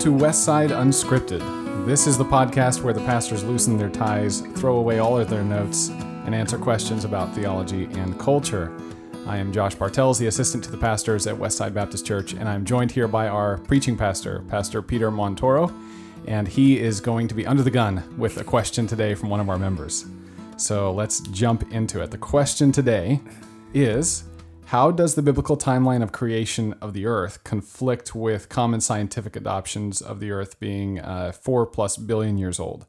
to Westside Unscripted. This is the podcast where the pastors loosen their ties, throw away all of their notes, and answer questions about theology and culture. I am Josh Bartels, the assistant to the pastors at Westside Baptist Church, and I'm joined here by our preaching pastor, Pastor Peter Montoro, and he is going to be under the gun with a question today from one of our members. So let's jump into it. The question today is How does the biblical timeline of creation of the earth conflict with common scientific adoptions of the earth being uh, four plus billion years old?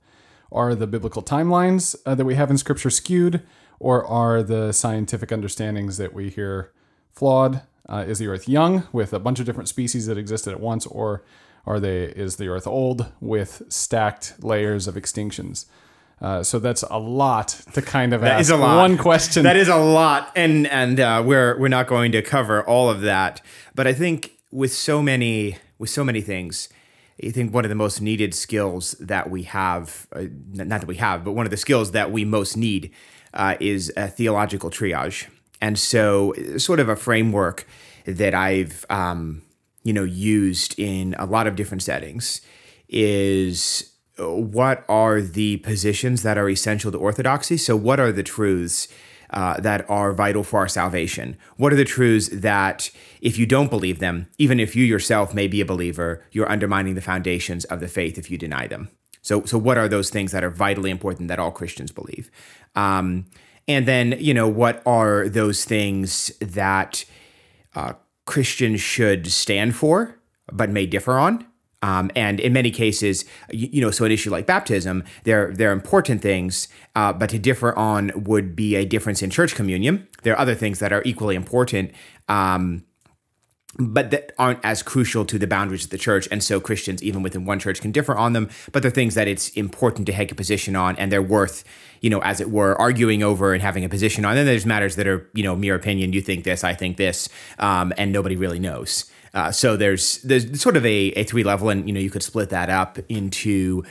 Are the biblical timelines uh, that we have in scripture skewed, or are the scientific understandings that we hear flawed? Uh, is the earth young with a bunch of different species that existed at once, or are they is the earth old with stacked layers of extinctions? Uh, so that's a lot to kind of That ask is a lot. one question. That is a lot, and and uh, we're we're not going to cover all of that. But I think with so many with so many things, I think one of the most needed skills that we have, uh, not that we have, but one of the skills that we most need uh, is a theological triage. And so, sort of a framework that I've um, you know used in a lot of different settings is what are the positions that are essential to orthodoxy? So, what are the truths uh, that are vital for our salvation? What are the truths that, if you don't believe them, even if you yourself may be a believer, you're undermining the foundations of the faith if you deny them? So, so what are those things that are vitally important that all Christians believe? Um, and then, you know, what are those things that uh, Christians should stand for, but may differ on? Um, and in many cases, you, you, know, so an issue like baptism, they're they're important things, uh, but to differ on would be a difference in church communion. There are other things that are equally important, um, but that aren't as crucial to the boundaries of the church. And so Christians, even within one church, can differ on them. But they're things that it's important to take a position on, and they're worth, you know, as it were, arguing over and having a position on. And then there's matters that are, you know, mere opinion. You think this, I think this, um, and nobody really knows. Uh, so there's there's sort of a, a three level, and you know you could split that up into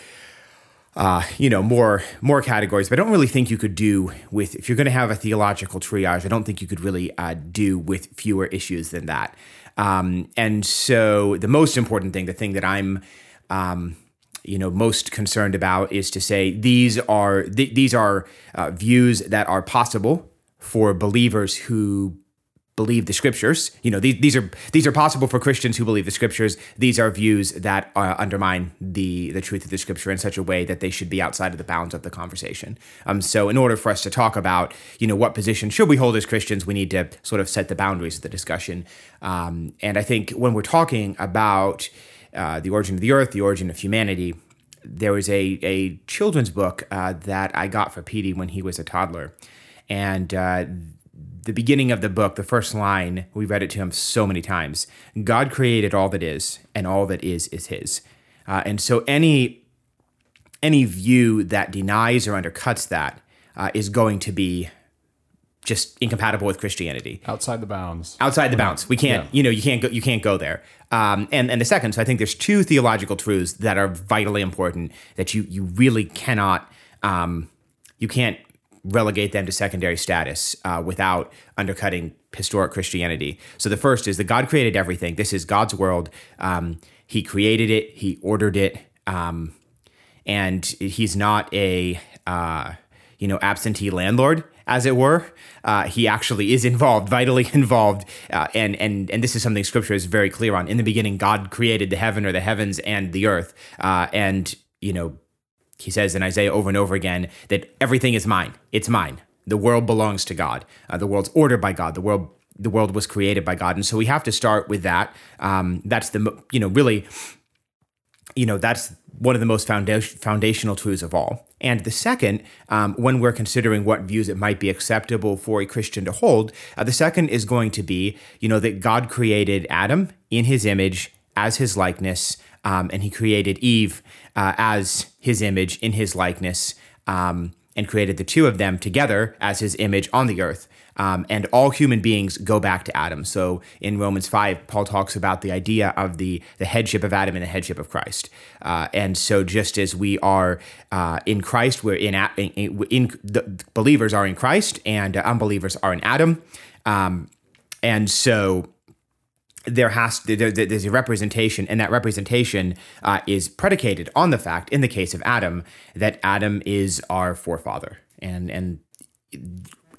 uh, you know more more categories. But I don't really think you could do with if you're going to have a theological triage. I don't think you could really uh, do with fewer issues than that. Um, and so the most important thing, the thing that I'm um, you know most concerned about is to say these are th- these are uh, views that are possible for believers who believe the scriptures. You know, these, these are these are possible for Christians who believe the scriptures. These are views that uh, undermine the the truth of the scripture in such a way that they should be outside of the bounds of the conversation. Um, so, in order for us to talk about, you know, what position should we hold as Christians, we need to sort of set the boundaries of the discussion. Um, and I think when we're talking about uh, the origin of the earth, the origin of humanity, there was a a children's book uh, that I got for Petey when he was a toddler, and uh, the beginning of the book, the first line, we read it to him so many times. God created all that is, and all that is is His. Uh, and so any any view that denies or undercuts that uh, is going to be just incompatible with Christianity. outside the bounds. Outside the bounds, we can't. Yeah. You know, you can't go. You can't go there. Um, and and the second, so I think there's two theological truths that are vitally important that you you really cannot. Um, you can't relegate them to secondary status uh, without undercutting historic Christianity. So the first is that God created everything. This is God's world. Um, he created it. He ordered it. Um, and he's not a uh, you know absentee landlord as it were uh, he actually is involved vitally involved uh, and and and this is something scripture is very clear on in the beginning god created the heaven or the heavens and the earth uh, and you know he says in isaiah over and over again that everything is mine. It's mine. The world belongs to god. Uh, the world's ordered by god. The world the world was created by god. And so we have to start with that. Um, that's the you know really you know that's one of the most founda- foundational truths of all. And the second um, when we're considering what views it might be acceptable for a christian to hold uh, the second is going to be you know that god created adam in his image as his likeness um, and he created eve uh, as his image in his likeness um, and created the two of them together as his image on the earth um, and all human beings go back to Adam. So in Romans 5, Paul talks about the idea of the, the headship of Adam and the headship of Christ. Uh, and so just as we are uh, in Christ, we're in, in, in, the believers are in Christ and uh, unbelievers are in Adam. Um, and so there has there, there's a representation, and that representation uh, is predicated on the fact, in the case of Adam, that Adam is our forefather, and and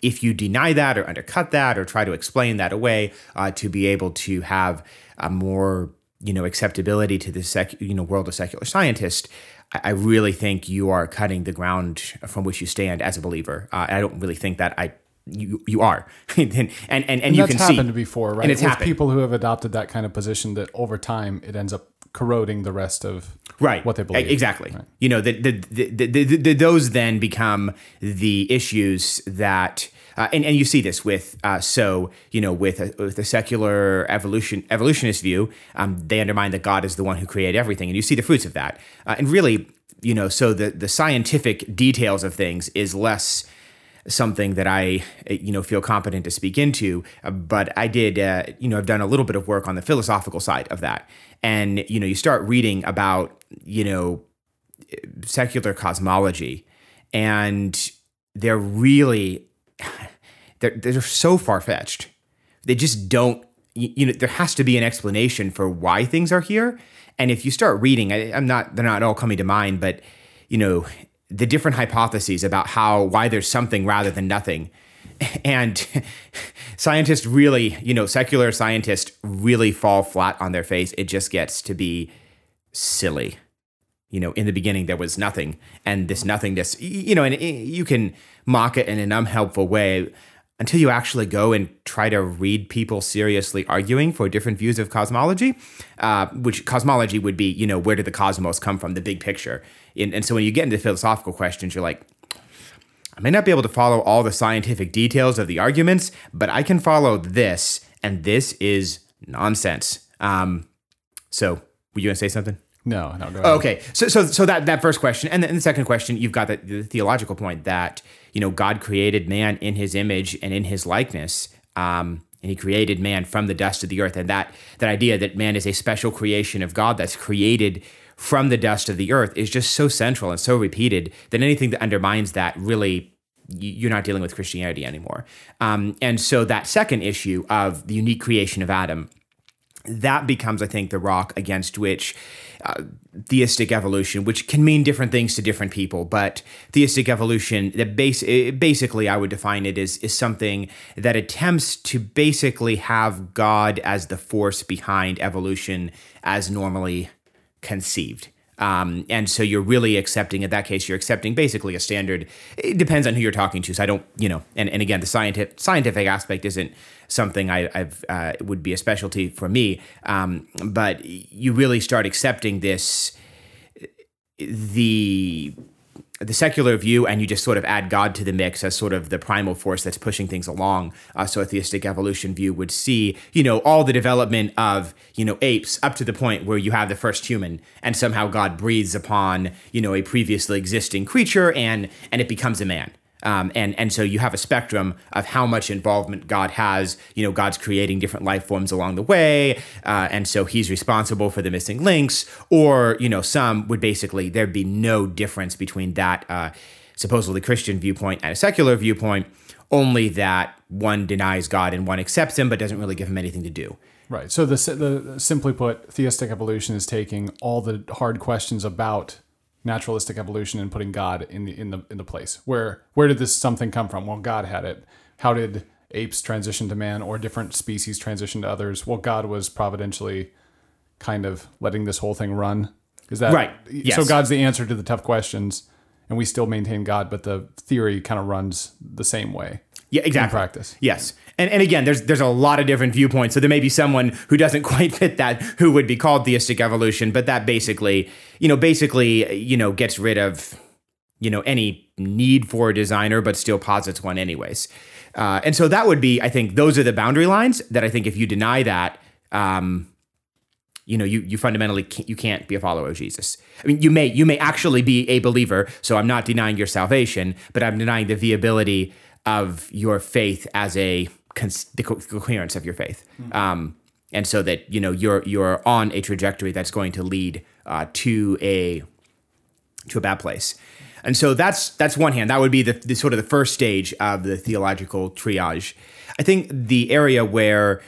if you deny that or undercut that or try to explain that away uh, to be able to have a more you know acceptability to the sec you know world of secular scientists I, I really think you are cutting the ground from which you stand as a believer. Uh, I don't really think that I you you are. And and and, and, And you that's can see. happened before, right? and it's With happened. people who have adopted that kind of position that over time it ends up corroding the rest of right. what they believe. Exactly. You know the, the, the, the, those then become the issues that uh, and, and you see this with uh, so you know with a, with a secular evolution evolutionist view um, they undermine that god is the one who created everything. And you see the fruits of that. Uh, and really you know so the the scientific details of things is less something that I, you know, feel competent to speak into. Uh, but I did, uh, you know, I've done a little bit of work on the philosophical side of that. And you know, you start reading about, you know, secular cosmology, and they're really, they're they're so far fetched. They just don't. You, know, there has to be an explanation for why things are here. And if you start reading, I, I'm not, they're not all coming to mind, but you know, the different hypotheses about how why there's something rather than nothing. And scientists really you know secular scientists really fall flat on their face. It just gets to be silly. You know in the beginning there was nothing and this nothingness you know and eh, you can mock it in an unhelpful way until you actually go and try to read people seriously arguing for different views of cosmology, uh, which cosmology would be, you know, where did the cosmos come from, the big picture. And, and so when you get into philosophical questions, you're like, I may not be able to follow all the scientific details of the arguments, but I can follow this, and this is nonsense. Um, so, were you gonna say something? No, no, go ahead. Okay, so so so that that first question, and then the second question, you've got the, the theological point that you know God created man in His image and in His likeness, um, and He created man from the dust of the earth, and that that idea that man is a special creation of God that's created from the dust of the earth is just so central and so repeated that anything that undermines that really you're not dealing with Christianity anymore. Um, and so that second issue of the unique creation of Adam that becomes, I think, the rock against which uh, theistic evolution, which can mean different things to different people, but theistic evolution, that base, basically, I would define it as is something that attempts to basically have God as the force behind evolution as normally conceived. Um, and so you're really accepting, in that case, you're accepting basically a standard. It depends on who you're talking to. So I don't, you know, and, and again, the scientific scientific aspect isn't something I, I've uh, would be a specialty for me. Um, but you really start accepting this, the the secular view and you just sort of add God to the mix as sort of the primal force that's pushing things along. Uh, so a theistic evolution view would see, you know, all the development of, you know, apes up to the point where you have the first human and somehow God breathes upon, you know, a previously existing creature and and it becomes a man. Um, and and so you have a spectrum of how much involvement God has. You know, God's creating different life forms along the way, uh, and so He's responsible for the missing links. Or you know, some would basically there'd be no difference between that uh, supposedly Christian viewpoint and a secular viewpoint, only that one denies God and one accepts Him, but doesn't really give Him anything to do. Right. So the, the simply put, theistic evolution is taking all the hard questions about naturalistic evolution and putting God in the in the in the place. Where where did this something come from? Well, God had it. How did apes transition to man or different species transition to others? Well, God was providentially kind of letting this whole thing run. Is that Right. Yes. So God's the answer to the tough questions, and we still maintain God, but the theory kind of runs the same way Yeah, in exactly. practice. Yes. And, and again, there's there's a lot of different viewpoints. So there may be someone who doesn't quite fit that who would be called theistic evolution, but that basically, you know, basically, you know, gets rid of, you know, any need for a designer, but still posits one anyways. Uh, and so that would be, I think, those are the boundary lines that I think if you deny that, um, you know, you you fundamentally can't, you can't be a follower of Jesus. I mean, you may you may actually be a believer. So I'm not denying your salvation, but I'm denying the viability of your faith as a cons- the co- coherence of your faith. Um, and so that you know you're you're on a trajectory that's going to lead uh, to a to a bad place. And so that's that's one hand. That would be the, the sort of the first stage of the theological triage. I think the area where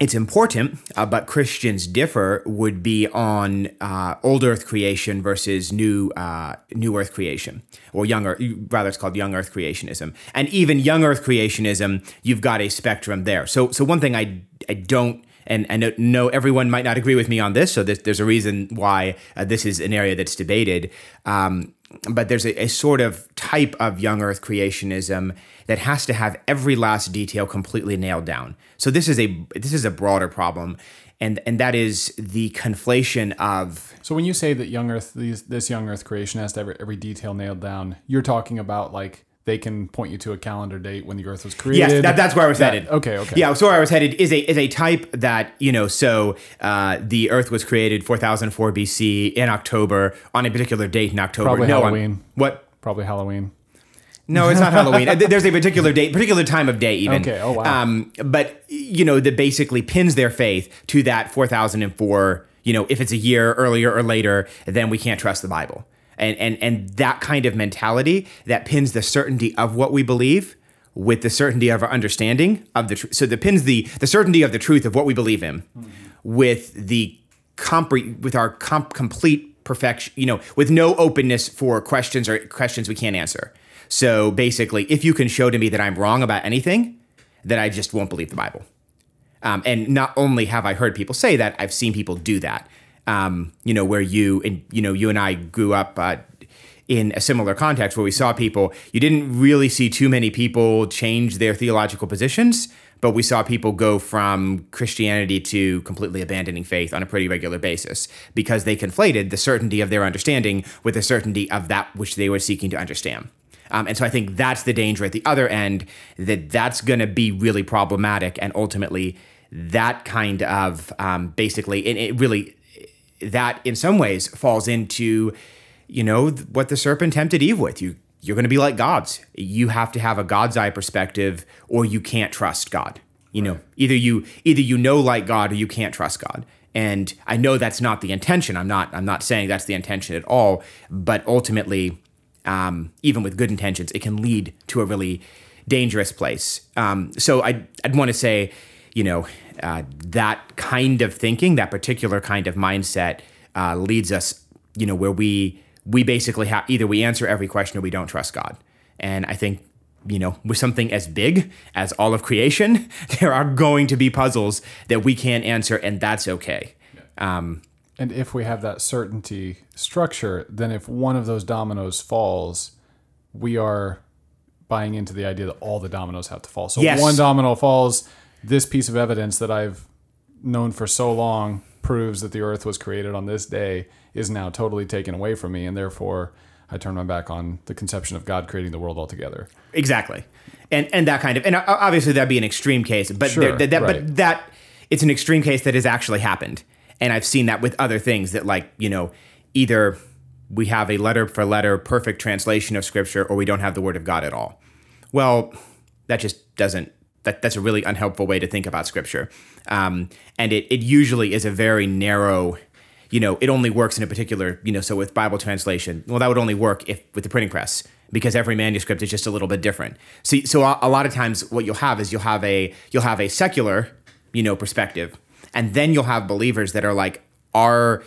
it's important, uh, but Christians differ would be on uh, old Earth creation versus new uh, new Earth creation, or young Earth. Rather, it's called young Earth creationism. And even young Earth creationism, you've got a spectrum there. So, so one thing I I don't. And I know, everyone might not agree with me on this, so this, there's a reason why uh, this is an area that's debated. Um, but there's a, a, sort of type of young earth creationism that has to have every last detail completely nailed down so this is a this is a broader problem and and that is the conflation of so when you say that young earth these, this young earth creation has to have every detail nailed down you're talking about like they can point you to a calendar date when the Earth was created. Yes, that, that's where I was that, headed. Okay, okay. Yeah, so where I was headed is a is a type that you know. So uh, the Earth was created 4004 BC in October on a particular date in October. Probably no, Halloween. I'm, what? Probably Halloween. No, it's not Halloween. There's a particular date, particular time of day, even. Okay. Oh wow. Um, but you know, that basically pins their faith to that 4004. You know, if it's a year earlier or later, then we can't trust the Bible and and and that kind of mentality that pins the certainty of what we believe with the certainty of our understanding of the truth. So that pins the the certainty of the truth of what we believe in mm-hmm. with the compre- with our comp- complete perfection, you know, with no openness for questions or questions we can't answer. So basically, if you can show to me that I'm wrong about anything, then I just won't believe the Bible. Um, and not only have I heard people say that, I've seen people do that um, you know, where you and you know, you and I grew up uh, in a similar context where we saw people. You didn't really see too many people change their theological positions, but we saw people go from Christianity to completely abandoning faith on a pretty regular basis because they conflated the certainty of their understanding with the certainty of that which they were seeking to understand. Um, and so I think that's the danger at the other end that that's going to be really problematic, and ultimately that kind of um, basically, and it really that in some ways falls into you know what the serpent tempted eve with. You you're going to be like gods. You have to have a god's eye perspective or you can't trust god you know? Either you either you know like god or you can't trust god. And i know that's not the intention. I'm not i'm not saying that's the intention at all but ultimately um, even with good intentions it can lead to a really dangerous place. Um, so I'd i'd want to say you know uh, that kind of thinking, that particular kind of mindset, uh, leads us, you know, where we we basically have either we answer every question or we don't trust God. And I think, you know, with something as big as all of creation, there are going to be puzzles that we can't answer, and that's okay. Um, and if we have that certainty structure, then if one of those dominoes falls, we are buying into the idea that all the dominoes have to fall. So yes. one domino falls, this piece of evidence that I've known for so long proves that the earth was created on this day is now totally taken away from me and therefore I turn my back on the conception of God creating the world altogether. Exactly. And and that kind of and obviously that'd be an extreme case, but sure, that, that right. but that it's an extreme case that has actually happened. And I've seen that with other things that like, you know, either we have a letter for letter perfect translation of scripture or we don't have the word of God at all. Well, that just doesn't that that's a really unhelpful way to think about scripture. Um, and it, it usually is a very narrow, you know, it only works in a particular, you know, so with Bible translation, well, that would only work if with the printing press because every manuscript is just a little bit different. So, so a, a lot of times what you'll have is you'll have a, you'll have a secular, you know, perspective, and then you'll have believers that are like, our,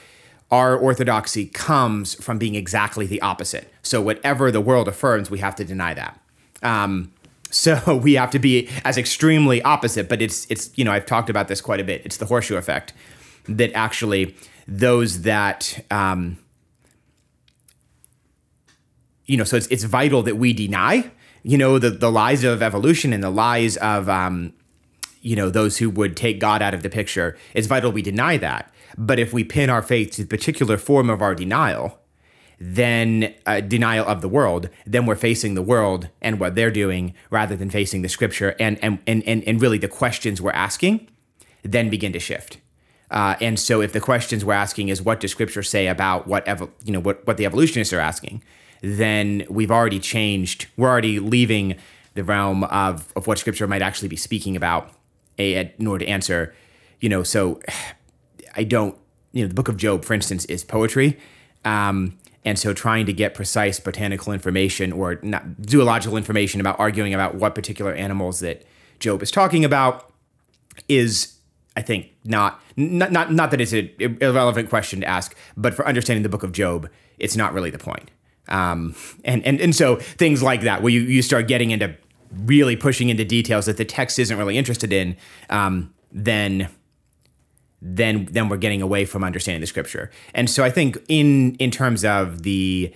our orthodoxy comes from being exactly the opposite. So whatever the world affirms, we have to deny that. Um, so we have to be as extremely opposite. But it's it's you know I've talked about this quite a bit. It's the horseshoe effect that actually those that um, you know so it's it's vital that we deny you know the the lies of evolution and the lies of um, you know those who would take God out of the picture. It's vital we deny that. But if we pin our faith to the particular form of our denial, then a denial of the world, then we're facing the world and what they're doing rather than facing the scripture and and and and, and really the questions we're asking then begin to shift. Uh, and so if the questions we're asking is what does scripture say about what evo- you know what, what the evolutionists are asking, then we've already changed. We're already leaving the realm of, of what scripture might actually be speaking about a, in order to answer, you know, so I don't, you know, the book of Job, for instance, is poetry. Um, and so trying to get precise botanical information or not, zoological information about arguing about what particular animals that Job is talking about is I think not not not, not that it's an irrelevant question to ask, but for understanding the book of Job, it's not really the point. Um, and and and so things like that, where you you start getting into really pushing into details that the text isn't really interested in, um, then then then we're getting away from understanding the scripture. And so I think in in terms of the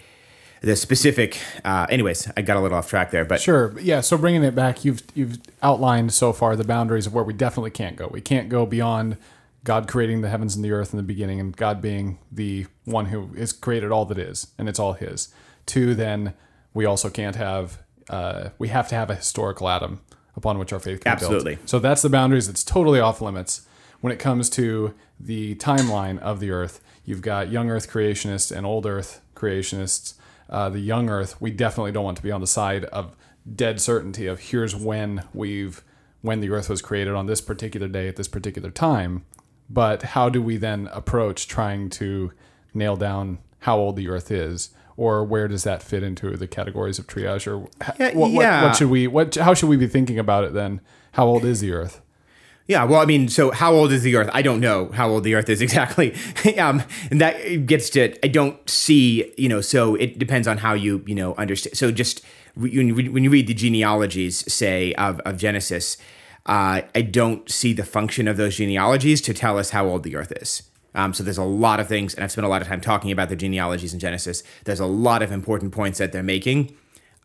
the specific uh, anyways i got a little off track there but sure. Yeah so bringing it back you've you've outlined so far the boundaries of where we definitely can't go. We can't go beyond god creating the heavens and the earth in the beginning and god being the one who has created all that is and it's all his. Two then we also can't have uh, we have to have a historical adam upon which our faith can Absolutely. be built. So that's the boundaries. It's totally off limits when it comes to the timeline of the earth you've got young earth creationists and old earth creationists uh, the young Earth, we definitely don't want to be on the side of dead certainty of here's when we've when the Earth was created on this particular day at this particular time. But how do we then approach trying to nail down how old the Earth is? Or where does that fit into the categories of triage? Or yeah, what, yeah. what, what should we? What? How should we be thinking about it then? How old is the Earth? Yeah, well, I mean, so how old is the Earth? I don't know how old the Earth is exactly. um, and that gets to I don't see, you know. So it depends on how you, you know, understand. So just when you, read the genealogies, say of of Genesis, uh, I don't see the function of those genealogies to tell us how old the Earth is. Um, so there's a lot of things, and I've spent a lot of time talking about the genealogies in Genesis. There's a lot of important points that they're making.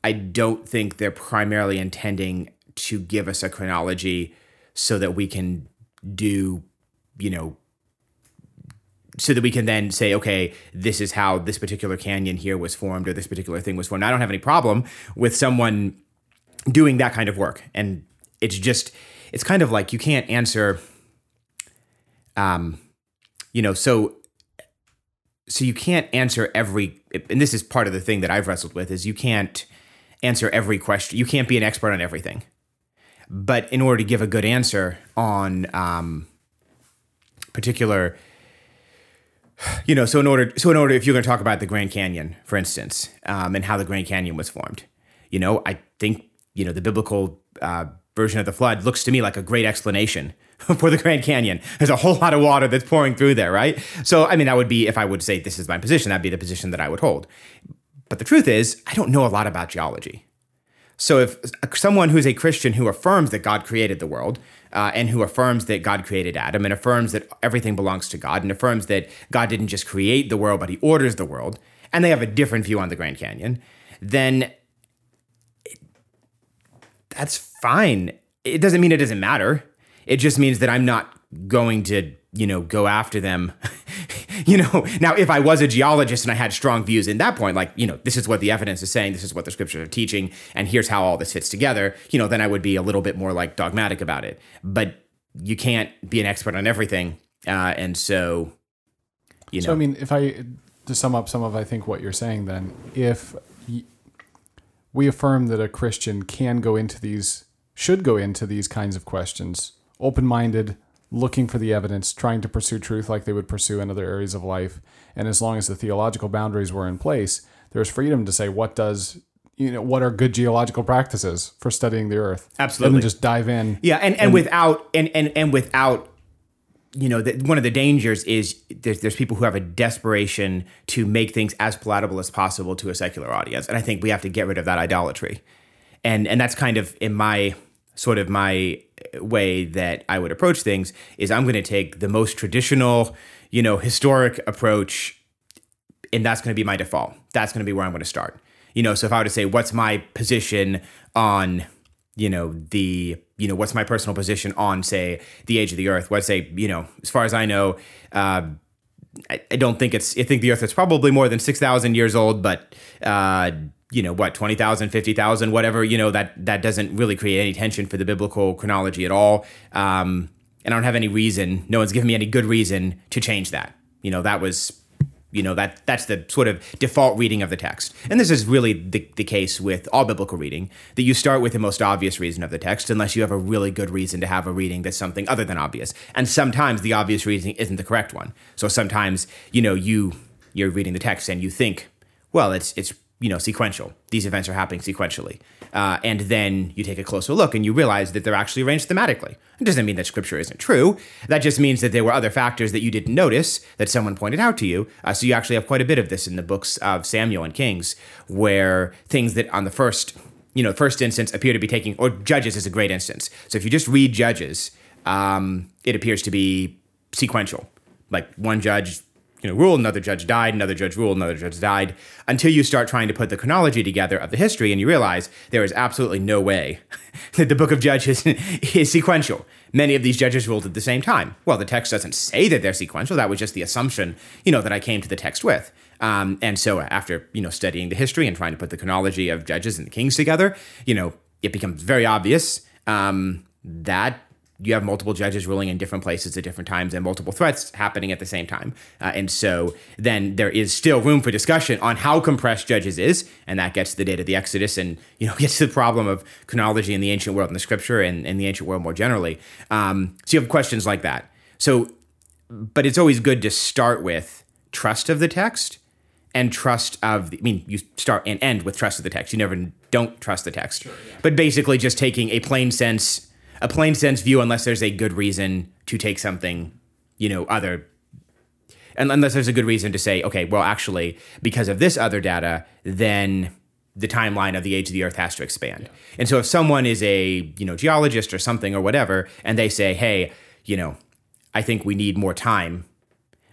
I don't think they're primarily intending to give us a chronology so that we can do, you know, so that we can then say, okay, this is how this particular canyon here was formed or this particular thing was formed. I don't have any problem with someone doing that kind of work. And it's just, it's kind of like you can't answer, um, you know, so, so you can't answer every, and this is part of the thing that I've wrestled with is you can't answer every question. You can't be an expert on everything. But in order to give a good answer on um, particular, you know, so in order, so in order, if you're going to talk about the Grand Canyon, for instance, um, and how the Grand Canyon was formed, you know, I think you know the biblical uh, version of the flood looks to me like a great explanation for the Grand Canyon. There's a whole lot of water that's pouring through there, right? So, I mean, that would be if I would say this is my position, that'd be the position that I would hold. But the truth is, I don't know a lot about geology. So if someone who's a Christian who affirms that God created the world uh, and who affirms that God created Adam and affirms that everything belongs to God and affirms that God didn't just create the world but he orders the world and they have a different view on the Grand Canyon, then that's fine. It doesn't mean it doesn't matter. It just means that I'm not going to, you know, go after them. you know, now if I was a geologist and I had strong views in that point, like, you know, this is what the evidence is saying, this is what the scriptures are teaching, and here's how all this fits together, you know, then I would be a little bit more like dogmatic about it. But you can't be an expert on everything. Uh, and so, you know. So, I mean, if I, to sum up some of, I think, what you're saying, then, if y- we affirm that a Christian can go into these, should go into these kinds of questions, open minded, looking for the evidence, trying to pursue truth like they would pursue in other areas of life. And as long as the theological boundaries were in place, there's freedom to say what does you know what are good geological practices for studying the earth. Absolutely. And just dive in. Yeah, and, and, and without and, and and without you know, the, one of the dangers is there's, there's people who have a desperation to make things as palatable as possible to a secular audience, and I think we have to get rid of that idolatry, and and that's kind of in my sort of my way that I would approach things is I'm going to take the most traditional, you know, historic approach, and that's going to be my default. That's going to be where I'm going to start. You know, so if I were to say, what's my position on, you know, the, you know, what's my personal position on, say, the age of the Earth? Let's say, you know, as far as I know, uh, I, I, don't think it's. I think the Earth is probably more than six thousand years old, but. Uh, you know what 20,000 50,000 whatever you know that that doesn't really create any tension for the biblical chronology at all. Um, and I don't have any reason no one's given me any good reason to change that. You know that was you know that that's the sort of default reading of the text. And this is really the, the case with all biblical reading that you start with the most obvious reason of the text unless you have a really good reason to have a reading that's something other than obvious. And sometimes the obvious reasoning isn't the correct one. So sometimes you know you you're reading the text and you think well it's it's you know sequential. These events are happening sequentially, uh, and then you take a closer look and you realize that they're actually arranged thematically. It doesn't mean that scripture isn't true. That just means that there were other factors that you didn't notice that someone pointed out to you. Uh, so you actually have quite a bit of this in the books of Samuel and Kings, where things that on the first you know first instance appear to be taking or Judges is a great instance. So if you just read Judges, um, it appears to be sequential. Like one judge you know, ruled, another judge died, another judge ruled, another judge died, until you start trying to put the chronology together of the history and you realize there is absolutely no way that the book of Judges is sequential. Many of these judges ruled at the same time. Well, the text doesn't say that they're sequential. That was just the assumption, you know, that I came to the text with. Um, and so after, you know, studying the history and trying to put the chronology of Judges and the Kings together, you know, it becomes very obvious um, that you have multiple judges ruling in different places at different times and multiple threats happening at the same time. Uh, and so then there is still room for discussion on how compressed judges is, and that gets to the date of the Exodus and you know gets to the problem of chronology in the ancient world and the scripture and, and the ancient world more generally. Um, so you have questions like that. So, but it's always good to start with trust of the text and trust of the, I mean, you start and end with trust of the text. You never don't trust the text. Sure, yeah. But basically just taking a plain sense a plain sense view unless there's a good reason to take something, you know, other and unless there's a good reason to say, okay, well, actually, because of this other data, then the timeline of the age of the Earth has to expand. Yeah. And so, if someone is a you know geologist or something or whatever, and they say, hey, you know, I think we need more time,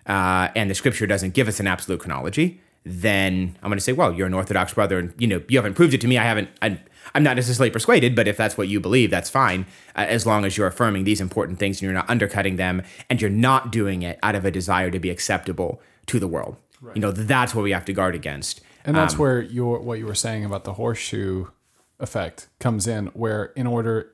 uh, and the Scripture doesn't give us an absolute chronology, then I'm going to say, well, you're an Orthodox brother, and you know you haven't proved it to me. I haven't. I, I'm not necessarily persuaded, but if that's what you believe, that's fine, uh, as long as you're affirming these important things and you're not undercutting them, and you're not doing it out of a desire to be acceptable to the world. Right. You know, that's what we have to guard against. And that's um, where your what you were saying about the horseshoe effect comes in, where in order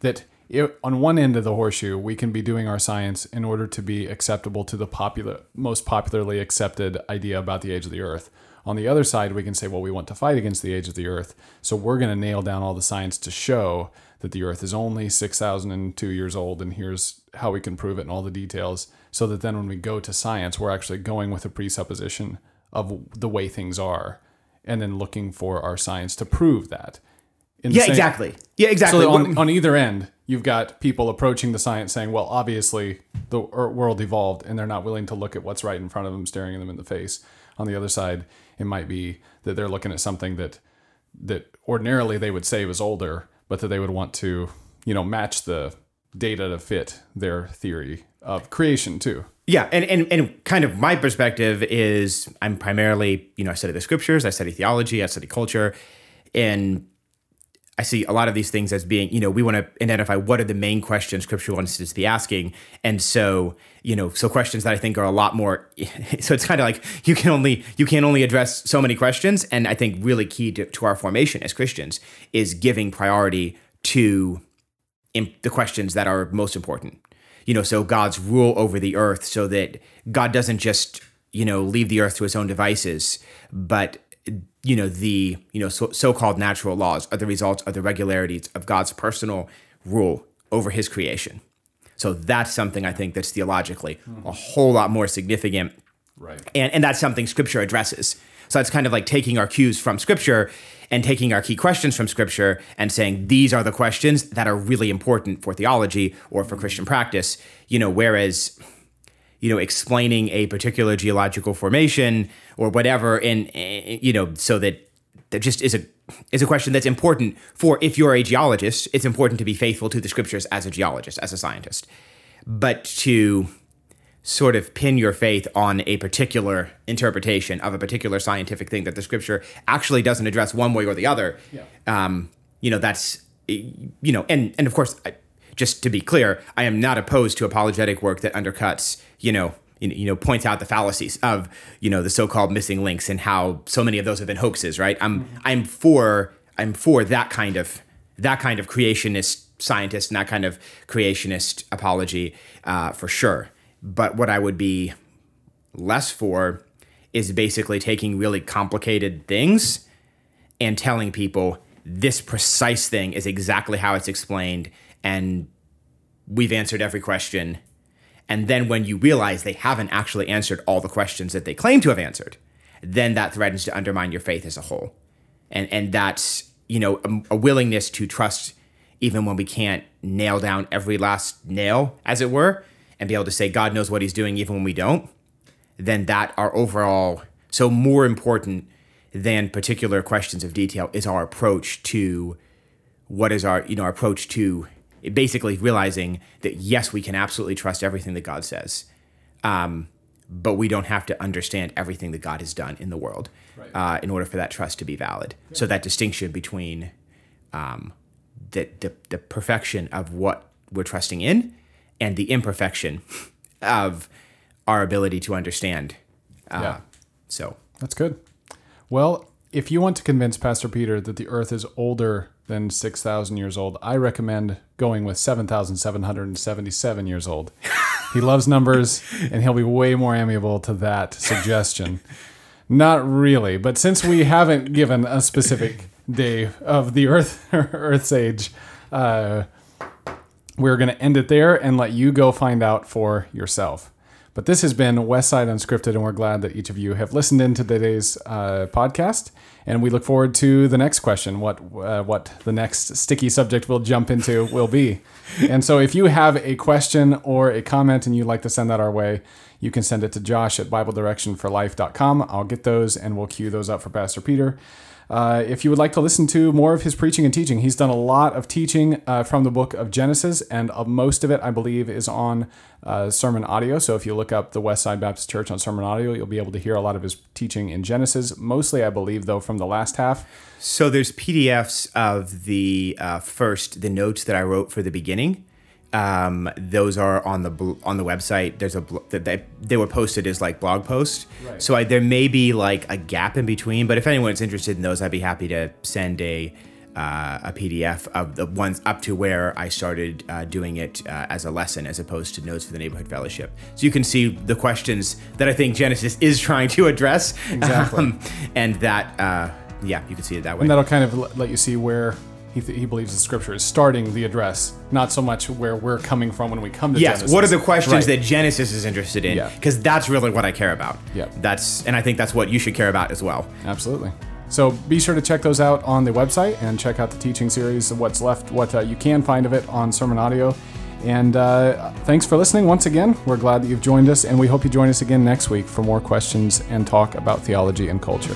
that it, on one end of the horseshoe, we can be doing our science in order to be acceptable to the popular, most popularly accepted idea about the age of the Earth. On the other side, we can say, well, we want to fight against the age of the Earth, so we're going to nail down all the science to show that the Earth is only 6,002 years old, and here's how we can prove it and all the details, so that then when we go to science, we're actually going with a presupposition of the way things are, and then looking for our science to prove that. yeah, same, exactly. Yeah, exactly. So on, on either end, you've got people approaching the science saying, well, obviously the world evolved, and they're not willing to look at what's right in front of them, staring them in the face. On the other side, it might be that they're looking at something that that ordinarily they would say was older, but that they would want to, you know, match the data to fit their theory of creation too. Yeah, and, and and kind of my perspective is I'm primarily, you know, I study the scriptures, I study theology, I study culture, and I see a lot of these things as being, you know, we want to identify what are the main questions Scripture wants us to be asking, and so, you know, so questions that I think are a lot more. So it's kind of like you can only you can only address so many questions, and I think really key to, to our formation as Christians is giving priority to imp- the questions that are most important. You know, so God's rule over the earth, so that God doesn't just you know leave the earth to his own devices, but you know the you know so, so-called natural laws are the results of the regularities of God's personal rule over his creation. So that's something I think that's theologically a whole lot more significant. Right. And and that's something scripture addresses. So it's kind of like taking our cues from scripture and taking our key questions from scripture and saying these are the questions that are really important for theology or for Christian practice, you know, whereas you know, explaining a particular geological formation or whatever, and you know, so that that just is a is a question that's important for if you're a geologist, it's important to be faithful to the scriptures as a geologist, as a scientist, but to sort of pin your faith on a particular interpretation of a particular scientific thing that the scripture actually doesn't address one way or the other. Yeah. Um, you know, that's you know, and and of course, I, just to be clear, I am not opposed to apologetic work that undercuts you know, you know, points out the fallacies of, you know, the so-called missing links and how so many of those have been hoaxes, right? I'm mm-hmm. I'm for I'm for that kind of that kind of creationist scientist and that kind of creationist apology uh, for sure. But what I would be less for is basically taking really complicated things and telling people this precise thing is exactly how it's explained and we've answered every question and then when you realize they haven't actually answered all the questions that they claim to have answered, then that threatens to undermine your faith as a whole. And and that's you know a, a willingness to trust even when we can't nail down every last nail, as it were, and be able to say God knows what He's doing even when we don't. Then that our overall so more important than particular questions of detail is our approach to what is our you know our approach to basically realizing that yes we can absolutely trust everything that God says. Um, but we don't have to understand everything that God has done in the world right. uh, in order for that trust to be valid. Yeah. So that distinction between um, the, the, the perfection of what we're trusting in and the imperfection of our ability to understand. Uh, yeah. So that's good. Well, if you want to convince Pastor Peter that the Earth is older than 6,000 years old, I recommend going with 7,777 years old. He loves numbers, and he'll be way more amiable to that suggestion. Not really, but since we haven't given a specific day of the Earth Earth's age, uh, we're going to end it there and let you go find out for yourself. But this has been Westside Unscripted, and we're glad that each of you have listened in to today's uh, podcast. And we look forward to the next question, what uh, what the next sticky subject we'll jump into will be. And so, if you have a question or a comment and you'd like to send that our way, you can send it to Josh at BibleDirectionForLife.com. I'll get those and we'll queue those up for Pastor Peter. Uh, if you would like to listen to more of his preaching and teaching, he's done a lot of teaching uh, from the book of Genesis, and uh, most of it, I believe, is on uh, sermon audio. So if you look up the Westside Baptist Church on sermon audio, you'll be able to hear a lot of his teaching in Genesis. Mostly, I believe, though, from the last half. So there's PDFs of the uh, first, the notes that I wrote for the beginning. Um, those are on the on the website. There's a that they, they were posted as like blog posts. Right. So I, there may be like a gap in between. But if anyone's interested in those, I'd be happy to send a uh, a PDF of the ones up to where I started uh, doing it uh, as a lesson, as opposed to notes for the neighborhood fellowship. So you can see the questions that I think Genesis is trying to address. Exactly. Um, and that, uh, yeah, you can see it that way. And that'll kind of let you see where he, th- he believes the scripture is starting the address, not so much where we're coming from when we come to yes, Genesis. what are the questions right. that Genesis is interested in? Because yeah. that's really what I care about. Yeah. That's and I think that's what you should care about as well. Absolutely. So be sure to check those out on the website and check out the teaching series, of what's left, what uh, you can find of it on Sermon Audio. And uh, thanks for listening once again. We're glad that you've joined us, and we hope you join us again next week for more questions and talk about theology and culture.